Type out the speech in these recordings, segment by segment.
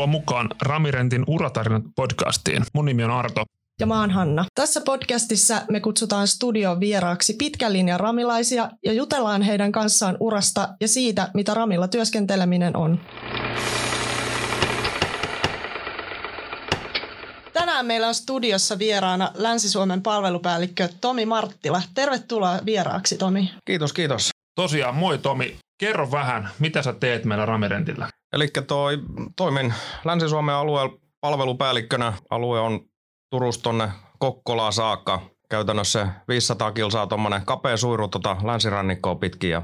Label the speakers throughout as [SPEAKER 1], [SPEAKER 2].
[SPEAKER 1] Tervetuloa mukaan Ramirentin uratarinat podcastiin. Mun nimi on Arto.
[SPEAKER 2] Ja mä oon Hanna. Tässä podcastissa me kutsutaan studion vieraaksi pitkän linjan ramilaisia ja jutellaan heidän kanssaan urasta ja siitä, mitä ramilla työskenteleminen on. Tänään meillä on studiossa vieraana Länsi-Suomen palvelupäällikkö Tomi Marttila. Tervetuloa vieraaksi, Tomi.
[SPEAKER 3] Kiitos, kiitos.
[SPEAKER 1] Tosiaan, moi Tomi. Kerro vähän, mitä sä teet meillä Ramirentillä?
[SPEAKER 3] Eli toi, toimin Länsi-Suomen alueen palvelupäällikkönä. Alue on Turusta tonne Kokkolaan saakka. Käytännössä 500 kilsaa tuommoinen kapea suiru tota länsirannikkoa pitkin. Ja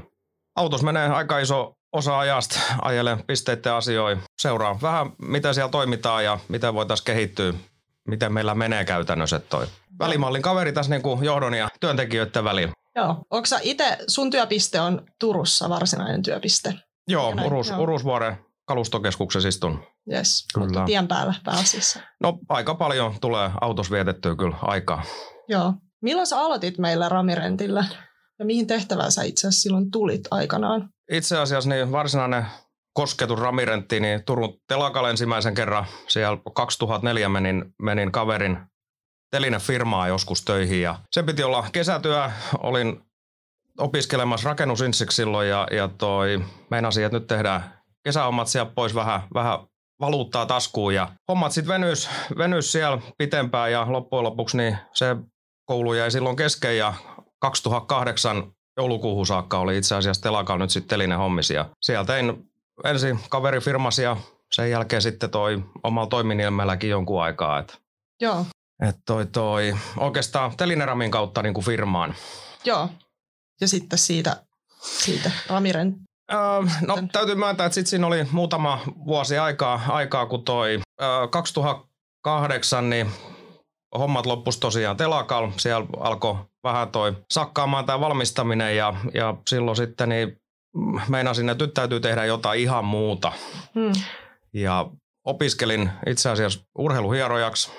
[SPEAKER 3] autos menee aika iso osa ajasta ajelen pisteiden asioihin. Seuraa vähän, miten siellä toimitaan ja miten voitaisiin kehittyä, miten meillä menee käytännössä toi. Välimallin kaveri tässä niin kuin johdon ja työntekijöiden välillä.
[SPEAKER 2] Joo. Onko itse, sun työpiste on Turussa varsinainen työpiste?
[SPEAKER 3] Joo, Urus, Urusvuoren kalustokeskuksessa istun.
[SPEAKER 2] Yes, kyllä. tien päällä pääasiassa.
[SPEAKER 3] No aika paljon tulee autos vietettyä kyllä aikaa.
[SPEAKER 2] Joo. Milloin sä aloitit meillä Ramirentillä? Ja mihin tehtävään sä itse asiassa silloin tulit aikanaan?
[SPEAKER 3] Itse asiassa niin varsinainen kosketus Ramirentti, niin Turun telakalle ensimmäisen kerran siellä 2004 menin, menin kaverin teline firmaa joskus töihin ja sen piti olla kesätyö. Olin opiskelemassa rakennusinsiksi silloin ja, ja toi, meinasin, että nyt tehdään kesähommat sieltä pois vähän, vähän valuuttaa taskuun ja hommat sitten venys, venys siellä pitempään ja loppujen lopuksi niin se koulu jäi silloin kesken ja 2008 joulukuuhun saakka oli itse asiassa telakalla nyt sitten telinen hommis ja siellä tein ensin kaverifirmasi ja sen jälkeen sitten toi omalla toiminimelläkin jonkun aikaa. Et,
[SPEAKER 2] Joo.
[SPEAKER 3] Et toi, toi, oikeastaan Telineramin kautta niin kuin firmaan.
[SPEAKER 2] Joo. Ja sitten siitä, siitä Ramiren
[SPEAKER 3] Öö, no täytyy myöntää, että sitten siinä oli muutama vuosi aikaa, aikaa kun toi öö, 2008 niin hommat loppus tosiaan telakal. Siellä alkoi vähän toi sakkaamaan tämä valmistaminen ja, ja silloin sitten niin meinasin, että nyt täytyy tehdä jotain ihan muuta. Hmm. Ja opiskelin itse asiassa urheiluhierojaksi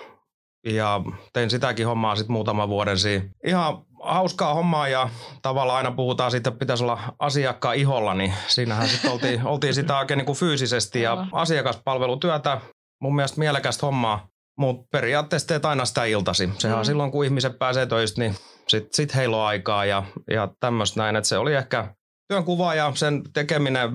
[SPEAKER 3] ja tein sitäkin hommaa sitten muutaman vuoden siinä. Ihan hauskaa hommaa ja tavallaan aina puhutaan siitä, että pitäisi olla asiakkaan iholla, niin siinähän sitten oltiin, oltiin sitä oikein niin kuin fyysisesti ja asiakaspalvelutyötä. Mun mielestä mielekästä hommaa, mutta periaatteessa teet aina sitä iltasi. Sehän mm. silloin, kun ihmiset pääsee töistä, niin sitten sit heillä on aikaa ja, ja tämmöistä näin. Että se oli ehkä työnkuva ja sen tekeminen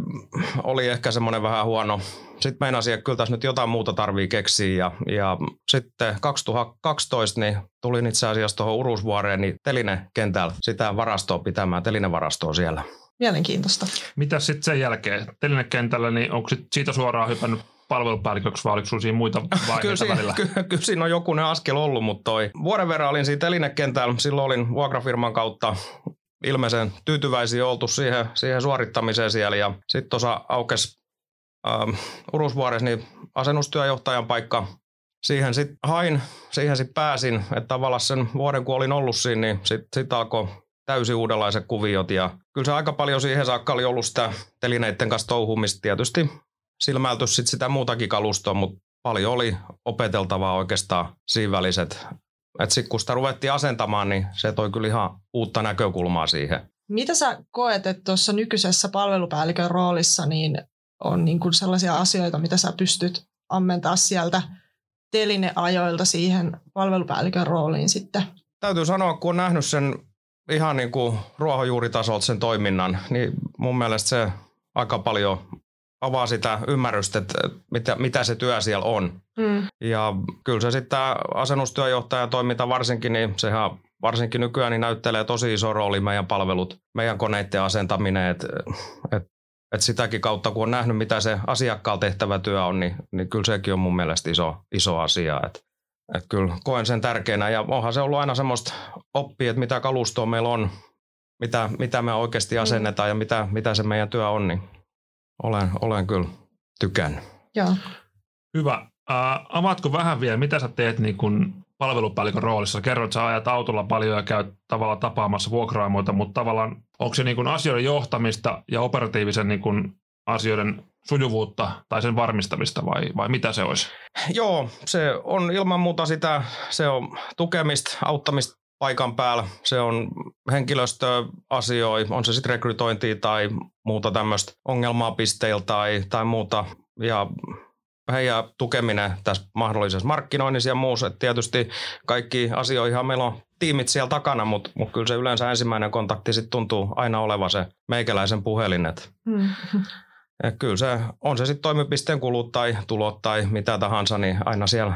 [SPEAKER 3] oli ehkä semmoinen vähän huono. Sitten meinasin, että kyllä tässä nyt jotain muuta tarvii keksiä ja, ja sitten 2012 niin tulin itse asiassa tuohon Urusvuoreen niin Teline-kentällä sitä varastoa pitämään, Teline-varastoa siellä.
[SPEAKER 2] Mielenkiintoista.
[SPEAKER 1] Mitä sitten sen jälkeen? Teline-kentällä, niin onko sit siitä suoraan hypännyt palvelupäälliköksi vai oliko siinä muita vaiheita
[SPEAKER 3] kyllä, siinä,
[SPEAKER 1] välillä?
[SPEAKER 3] Kyllä, kyllä siinä on jokunen askel ollut, mutta toi vuoden verran olin siinä telinekentällä. Silloin olin vuokrafirman kautta ilmeisen tyytyväisiä oltu siihen, siihen suorittamiseen siellä. Ja sitten tuossa aukesi ähm, Urusvuoressa niin asennustyöjohtajan paikka. Siihen sitten hain, siihen sitten pääsin, että tavallaan sen vuoden kun olin ollut siinä, niin sitten sit alkoi täysin uudenlaiset kuviot. Ja kyllä se aika paljon siihen saakka oli ollut sitä telineiden kanssa touhumista. Tietysti silmäilty sit sitä muutakin kalustoa, mutta paljon oli opeteltavaa oikeastaan siinä väliset että sitten kun sitä ruvettiin asentamaan, niin se toi kyllä ihan uutta näkökulmaa siihen.
[SPEAKER 2] Mitä sä koet, että tuossa nykyisessä palvelupäällikön roolissa niin on niin kuin sellaisia asioita, mitä sä pystyt ammentaa sieltä telineajoilta siihen palvelupäällikön rooliin sitten?
[SPEAKER 3] Täytyy sanoa, kun on nähnyt sen ihan niin kuin ruohonjuuritasolta sen toiminnan, niin mun mielestä se aika paljon avaa sitä ymmärrystä, että mitä, mitä se työ siellä on. Mm. Ja kyllä se sitten asennustyöjohtajan toiminta varsinkin, niin sehän varsinkin nykyään niin näyttelee tosi iso rooli meidän palvelut, meidän koneiden asentaminen, että et, et sitäkin kautta kun on nähnyt, mitä se asiakkaalla tehtävä työ on, niin, niin kyllä sekin on mun mielestä iso, iso asia. Että et kyllä koen sen tärkeänä ja onhan se ollut aina semmoista oppia, että mitä kalustoa meillä on, mitä, mitä me oikeasti mm. asennetaan mm. ja mitä, mitä se meidän työ on, niin olen, olen kyllä tykännyt.
[SPEAKER 2] Joo.
[SPEAKER 1] Hyvä. Äh, avaatko vähän vielä, mitä sä teet niin kun palvelupäällikön roolissa? Kerroit, että sä ajat autolla paljon ja käyt tavallaan tapaamassa vuokraamoita, mutta tavallaan onko se niin kun asioiden johtamista ja operatiivisen niin kun asioiden sujuvuutta tai sen varmistamista vai, vai mitä se olisi?
[SPEAKER 3] Joo, se on ilman muuta sitä, se on tukemista, auttamista paikan päällä. Se on henkilöstöasioi, on se sitten rekrytointia tai muuta tämmöistä ongelmaa pisteillä tai, tai muuta. Ja heidän tukeminen tässä mahdollisessa markkinoinnissa ja muussa. Et tietysti kaikki asioihin meillä on tiimit siellä takana, mutta mut kyllä se yleensä ensimmäinen kontakti sitten tuntuu aina oleva se meikäläisen puhelin. Et,
[SPEAKER 2] Mm.
[SPEAKER 3] et kyllä se on se sitten toimipisteen kulut tai tulot tai mitä tahansa, niin aina siellä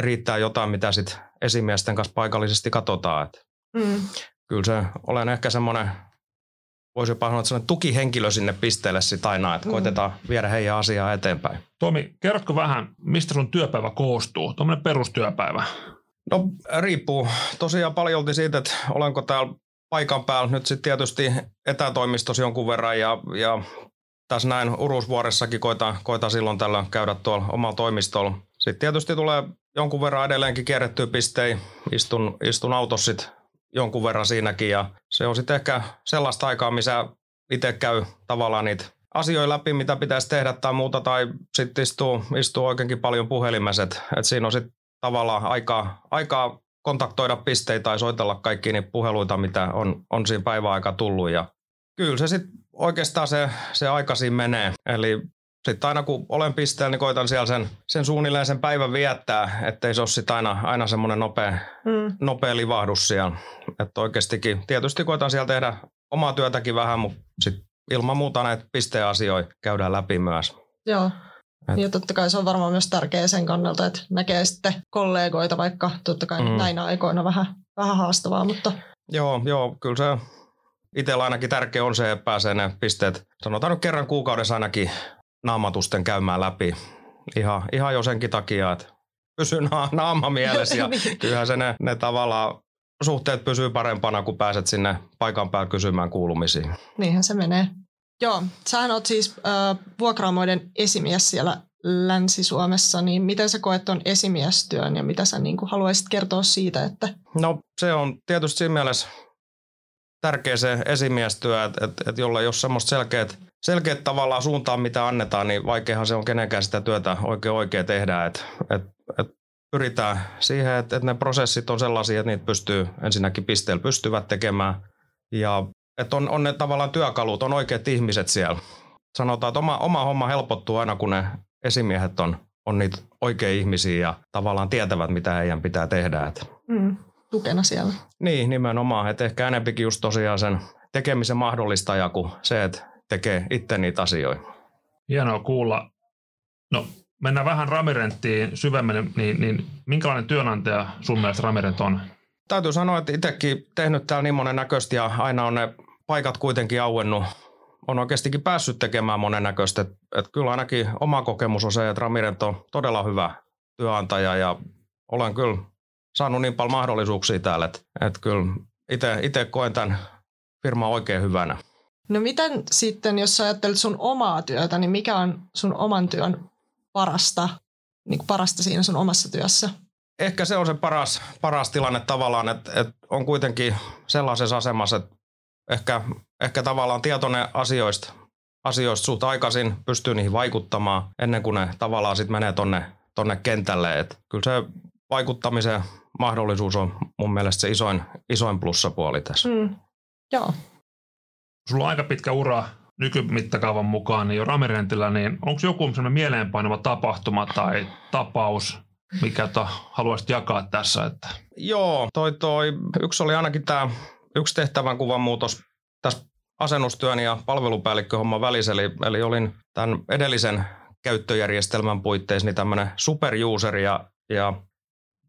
[SPEAKER 3] riittää jotain, mitä sitten esimiesten kanssa paikallisesti katsotaan. Et
[SPEAKER 2] Mm.
[SPEAKER 3] kyllä se, olen ehkä semmoinen, voisi jopa sanoa, että tukihenkilö sinne pisteelle sit aina, että
[SPEAKER 2] Mm.
[SPEAKER 3] koitetaan viedä heidän asiaa eteenpäin.
[SPEAKER 1] Tomi, kerrotko vähän, mistä sun työpäivä koostuu? Tuommoinen perustyöpäivä.
[SPEAKER 3] No riippuu tosiaan paljolti siitä, että olenko täällä paikan päällä nyt sitten tietysti etätoimistossa jonkun verran ja, ja tässä näin Urusvuoressakin koitan, koitan silloin tällä käydä tuolla omalla toimistolla. Sitten tietysti tulee jonkun verran edelleenkin kierrettyä pistei, istun, istun autossa sit jonkun verran siinäkin ja se on sitten ehkä sellaista aikaa, missä itse käy tavallaan niitä asioita läpi, mitä pitäisi tehdä tai muuta, tai sitten istuu, istuu oikeinkin paljon puhelimessa, että et siinä on sitten tavallaan aikaa, aikaa kontaktoida pisteitä tai soitella kaikki niitä puheluita, mitä on, on siinä päiväaika tullut. Ja kyllä se sitten oikeastaan se, se aika siinä menee. Eli sitten aina kun olen pisteellä, niin koitan siellä sen, sen suunnilleen sen päivän viettää, ettei se ole sitten aina, aina semmoinen nopea,
[SPEAKER 2] Mm.
[SPEAKER 3] nopea livahdus siellä. Että oikeastikin, tietysti koitan siellä tehdä omaa työtäkin vähän, mutta sitten ilman muuta näitä pisteasioita käydään läpi myös.
[SPEAKER 2] Joo.
[SPEAKER 3] Et-
[SPEAKER 2] Ja totta kai se on varmaan myös tärkeää sen kannalta, että näkee sitten kollegoita, vaikka totta kai
[SPEAKER 3] Mm.
[SPEAKER 2] mm. näinä aikoina vähän, vähän haastavaa, mutta
[SPEAKER 3] Joo, joo, kyllä se itsellä ainakin tärkeä on se, että pääsee ne pisteet, sanotaan nyt kerran kuukaudessa ainakin naamatusten käymään läpi. Ihan, ihan jo senkin takia, että pysyy na- naama mielessä ja
[SPEAKER 2] Niin.
[SPEAKER 3] kyllähän se ne, ne tavallaan suhteet pysyy parempana, kun pääset sinne paikan päällä kysymään kuulumisiin.
[SPEAKER 2] niinhän se menee. Joo, sähän oot siis äh, vuokraamoiden esimies siellä Länsi-Suomessa, niin miten sä koet ton esimiestyön ja mitä sä niin kuin haluaisit kertoa siitä, että
[SPEAKER 3] No se on tietysti siinä mielessä tärkeä se esimiestyö, että et, et jolla ole semmoista selkeät, selkeät tavallaan suuntaa, mitä annetaan, niin vaikeahan se on kenenkään sitä työtä oikein oikein tehdä. Et, et, et pyritään siihen, että et ne prosessit on sellaisia, että niitä pystyy ensinnäkin pisteellä pystyvät tekemään ja että on, on ne tavallaan työkalut, on oikeat ihmiset siellä. Sanotaan, että oma, oma homma helpottuu aina, kun ne esimiehet on, on niitä oikea ihmisiä ja tavallaan tietävät, mitä heidän pitää tehdä. Et
[SPEAKER 2] mm, tukena siellä?
[SPEAKER 3] niin, nimenomaan. Että ehkä enempikin just tosiaan sen tekemisen mahdollistaja kuin se, että tekee itse niitä asioita.
[SPEAKER 1] Hienoa kuulla. No, mennään vähän Ramirenttiin syvemmälle, niin, niin minkälainen työnantaja sun mielestä Ramirent on?
[SPEAKER 3] Täytyy sanoa, että itsekin tehnyt täällä niin monen näköistä ja aina on ne paikat kuitenkin auennut. On oikeastikin päässyt tekemään monen näköistä. Että et kyllä ainakin oma kokemus on se, että Ramirent on todella hyvä työnantaja ja olen kyllä saanut niin paljon mahdollisuuksia täällä, että, että kyllä itse koen tämän firman oikein hyvänä.
[SPEAKER 2] No miten sitten, jos sä ajattelet sun omaa työtä, niin mikä on sun oman työn parasta, niin parasta siinä sun omassa työssä?
[SPEAKER 3] ehkä se on se paras, paras tilanne tavallaan, että, että on kuitenkin sellaisessa asemassa, että ehkä, ehkä tavallaan tietoinen asioista, asioista suht aikaisin pystyy niihin vaikuttamaan ennen kuin ne tavallaan sitten menee tonne, tonne kentälle. Et kyllä se vaikuttamisen mahdollisuus on mun mielestä se isoin, isoin plussapuoli tässä.
[SPEAKER 2] Mm. Joo.
[SPEAKER 1] Sulla on aika pitkä ura nykymittakaavan mukaan, niin jo Ramirentillä, niin onko joku sellainen mieleenpainuva tapahtuma tai tapaus, mikä to, haluaisit jakaa tässä? Että...
[SPEAKER 3] Joo, toi, toi, yksi oli ainakin tämä yksi tehtävän kuvan muutos tässä asennustyön ja palvelupäällikköhomman välissä, eli, eli olin tämän edellisen käyttöjärjestelmän puitteissa niin tämmöinen superuser ja, ja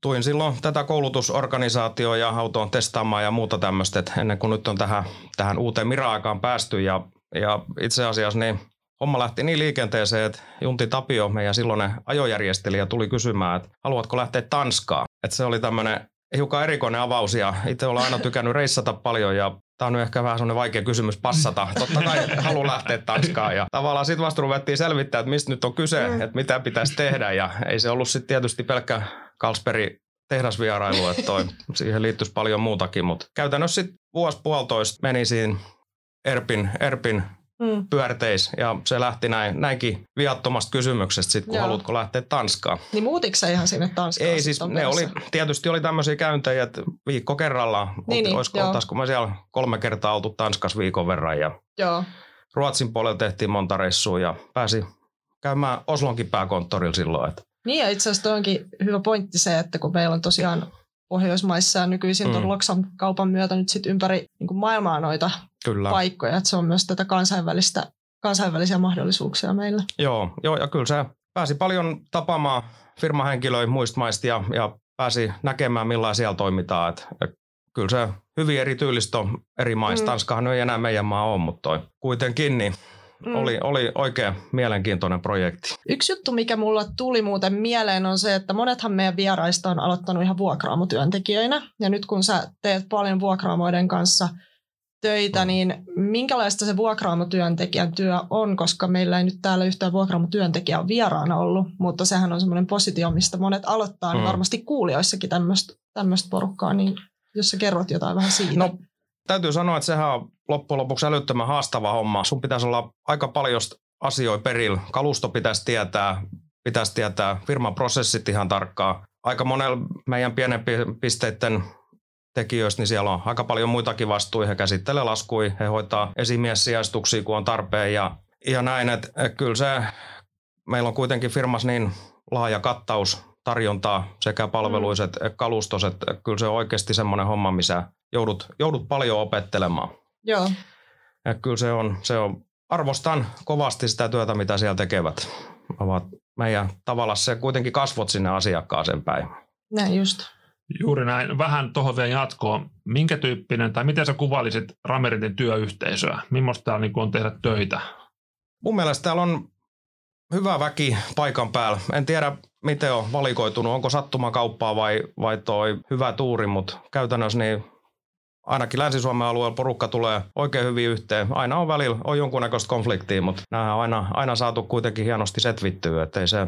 [SPEAKER 3] tuin silloin tätä koulutusorganisaatioa ja autoon testaamaan ja muuta tämmöistä, että ennen kuin nyt on tähän, tähän uuteen Mira-aikaan päästy ja, ja itse asiassa niin homma lähti niin liikenteeseen, että Junti Tapio, meidän silloinen ajojärjestelijä, tuli kysymään, että haluatko lähteä Tanskaan. Että se oli tämmöinen hiukan erikoinen avaus ja itse olen aina tykännyt reissata paljon ja Tämä on nyt ehkä vähän semmoinen vaikea kysymys passata. Totta kai haluan lähteä Tanskaan. Ja tavallaan sitten vasta ruvettiin selvittää, että mistä nyt on kyse,
[SPEAKER 2] Mm.
[SPEAKER 3] että mitä pitäisi tehdä. Ja ei se ollut sitten tietysti pelkkä Carlsberg tehdasvierailu, että toi, siihen liittyisi paljon muutakin. Mutta käytännössä sitten vuosi puolitoista meni siinä Erpin, Erpin
[SPEAKER 2] Mm.
[SPEAKER 3] pyörteis ja se lähti näin, näinkin viattomasta kysymyksestä sitten, kun
[SPEAKER 2] Joo.
[SPEAKER 3] haluatko lähteä Tanskaan.
[SPEAKER 2] Niin muutiko sä ihan sinne Tanskaan?
[SPEAKER 3] Ei siis,
[SPEAKER 2] sit
[SPEAKER 3] ne oli, tietysti oli tämmöisiä käyntejä, että viikko kerrallaan.
[SPEAKER 2] Niin,
[SPEAKER 3] Niin, olisiko,
[SPEAKER 2] joo.
[SPEAKER 3] oltaisiko me siellä kolme kertaa oltu Tanskassa viikon verran ja
[SPEAKER 2] Joo.
[SPEAKER 3] Ruotsin puolella tehtiin monta reissua ja pääsi, käymään Oslonkin pääkonttorilla silloin. Että.
[SPEAKER 2] Niin ja itse asiassa onkin hyvä pointti se, että kun meillä on tosiaan Pohjoismaissa ja nykyisin mm. tuon Loksan kaupan myötä nyt sit ympäri niin maailmaa noita kyllä. paikkoja, että se on myös tätä kansainvälistä, kansainvälisiä mahdollisuuksia meillä.
[SPEAKER 3] Joo, joo ja kyllä se pääsi paljon tapaamaan firmahenkilöitä muista maista ja, ja pääsi näkemään millaisia siellä toimitaan. Et, et, kyllä se hyvin erityylistä eri maista. Mm. Tanskahan ei enää meidän maa ole, mutta toi kuitenkin niin Mm. Oli, oli oikein mielenkiintoinen projekti.
[SPEAKER 2] Yksi juttu, mikä mulla tuli muuten mieleen on se, että monethan meidän vieraista on aloittanut ihan vuokraamotyöntekijöinä. Ja nyt kun sä teet paljon vuokraamoiden kanssa töitä, mm. niin minkälaista se vuokraamotyöntekijän työ on, koska meillä ei nyt täällä yhtään vuokraamotyöntekijää vieraana ollut, mutta sehän on semmoinen positio, mistä monet aloittaa, niin mm. varmasti kuulijoissakin tämmöistä porukkaa, niin jos sä kerrot jotain vähän siitä.
[SPEAKER 3] No täytyy sanoa, että sehän on loppujen lopuksi älyttömän haastava homma. Sun pitäisi olla aika paljon asioita perillä. Kalusto pitäisi tietää, pitäisi tietää firman prosessit ihan tarkkaan. Aika monella meidän pienen pisteiden tekijöistä, niin siellä on aika paljon muitakin vastuja. He käsittelee laskuja, he hoitaa esimiessijaistuksia, kun on tarpeen ja, ja näin. Että kyllä se, meillä on kuitenkin firmas niin laaja kattaus tarjontaa sekä palveluiset mm. kalustoset. Kyllä se on oikeasti semmoinen homma, missä joudut, joudut paljon opettelemaan.
[SPEAKER 2] Joo.
[SPEAKER 3] Ja kyllä se on, se on, arvostan kovasti sitä työtä, mitä siellä tekevät. Ovat meidän tavallaan se kuitenkin kasvot sinne asiakkaaseen päin.
[SPEAKER 2] Näin just.
[SPEAKER 1] Juuri näin. Vähän tuohon vielä jatkoon. Minkä tyyppinen, tai miten sä kuvailisit Rameritin työyhteisöä? Millaista täällä niin on tehdä töitä?
[SPEAKER 3] Mun mielestä täällä on hyvä väki paikan päällä. En tiedä, miten on valikoitunut, onko sattumakauppaa vai, vai toi hyvä tuuri, mutta käytännössä niin ainakin Länsi-Suomen alueella porukka tulee oikein hyvin yhteen. Aina on välillä on jonkunnäköistä konfliktia, mutta nämä on aina, aina saatu kuitenkin hienosti setvittyä, ettei se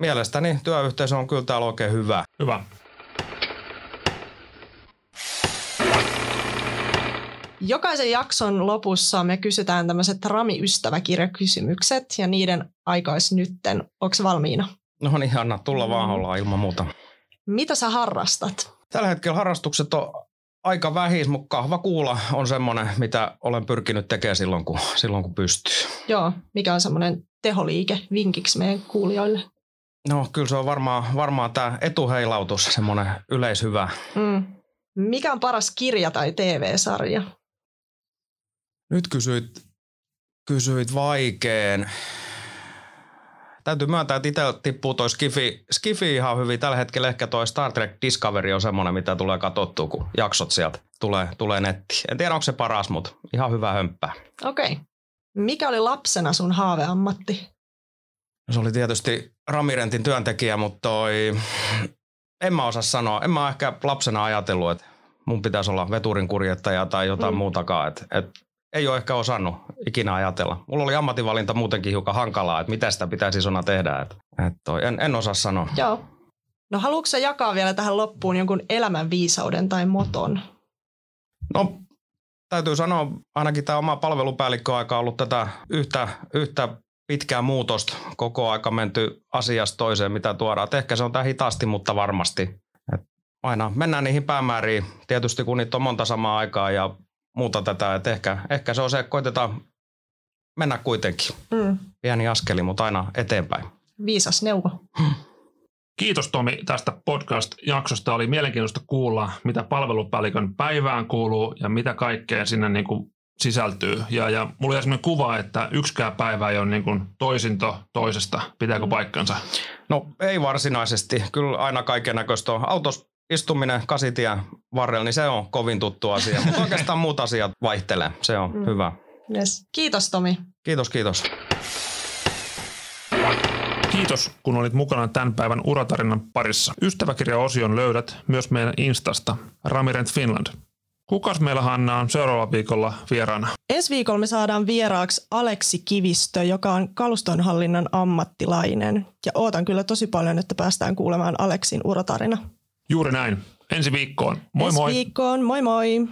[SPEAKER 3] mielestäni työyhteisö on kyllä täällä oikein hyvä.
[SPEAKER 1] Hyvä.
[SPEAKER 2] Jokaisen jakson lopussa me kysytään tämmöiset Rami-ystäväkirjakysymykset ja niiden aikais nytten. Onko valmiina?
[SPEAKER 3] No niin, anna tulla mm. vaan ollaan ilman muuta.
[SPEAKER 2] Mitä sä harrastat?
[SPEAKER 3] Tällä hetkellä harrastukset on aika vähis, mutta kahvakuula on semmoinen, mitä olen pyrkinyt tekemään silloin, kun, silloin, kun pystyy.
[SPEAKER 2] Joo, mikä on semmoinen teholiike vinkiksi meidän kuulijoille?
[SPEAKER 3] No kyllä se on varmaan, varmaan tämä etuheilautus, semmoinen yleishyvä. Mm.
[SPEAKER 2] Mikä on paras kirja tai TV-sarja?
[SPEAKER 3] Nyt kysyit, kysyit vaikeen. Täytyy myöntää, että itse tippuu toi Skifi, Skifi ihan hyvin. Tällä hetkellä ehkä toi Star Trek Discovery on semmoinen, mitä tulee katsottua, kun jaksot sieltä tulee, tulee netti. En tiedä, onko se paras, mutta ihan hyvä hömppää.
[SPEAKER 2] Okei. Okay. Mikä oli lapsena sun haaveammatti?
[SPEAKER 3] No se oli tietysti Ramirentin työntekijä, mutta toi... En mä osaa sanoa. En mä ehkä lapsena ajatellut, että mun pitäisi olla veturin kuljettaja tai jotain mm. muutakaan. Et, et ei ole ehkä osannut ikinä ajatella. Mulla oli ammatinvalinta muutenkin hiukan hankalaa, että mitä sitä pitäisi isona tehdä. Et, et toi, en, en osaa sanoa.
[SPEAKER 2] Joo. No haluatko jakaa vielä tähän loppuun jonkun elämän viisauden tai moton?
[SPEAKER 3] No täytyy sanoa, ainakin tämä oma palvelupäällikköaika on ollut tätä yhtä, yhtä pitkää muutosta koko aika menty asiasta toiseen, mitä tuodaan. Et ehkä se on tämä hitaasti, mutta varmasti. Et aina mennään niihin päämääriin, tietysti kun niitä on monta samaa aikaa ja muuta tätä. Että ehkä, ehkä se on se, että koitetaan mennä kuitenkin. Mm. Pieni askeli, mutta aina eteenpäin.
[SPEAKER 2] Viisas neuvo. Hmm.
[SPEAKER 1] Kiitos Tomi tästä podcast-jaksosta. Oli mielenkiintoista kuulla, mitä palvelupäällikön päivään kuuluu ja mitä kaikkea sinne niin kuin sisältyy. Ja, ja mulla oli sellainen kuva, että yksikään päivä ei ole niin kuin toisinto toisesta. Pitääkö paikkansa?
[SPEAKER 3] No ei varsinaisesti. Kyllä aina kaiken näköistä on. Autos istuminen kasitien varrella, niin se on kovin tuttu asia. Mutta oikeastaan muut asiat vaihtelee. Se on mm. hyvä.
[SPEAKER 2] Yes. Kiitos Tomi.
[SPEAKER 3] Kiitos, kiitos.
[SPEAKER 1] Kiitos, kun olit mukana tämän päivän uratarinan parissa. Ystäväkirjaosion löydät myös meidän Instasta, Ramirent Finland. Kukas meillä Hanna on seuraavalla viikolla vieraana?
[SPEAKER 2] Ensi viikolla me saadaan vieraaksi Aleksi Kivistö, joka on kalustonhallinnan ammattilainen. Ja ootan kyllä tosi paljon, että päästään kuulemaan Aleksin uratarina.
[SPEAKER 1] Juuri näin. Ensi viikkoon. Moi
[SPEAKER 2] Ensi
[SPEAKER 1] moi.
[SPEAKER 2] viikkoon. Moi moi.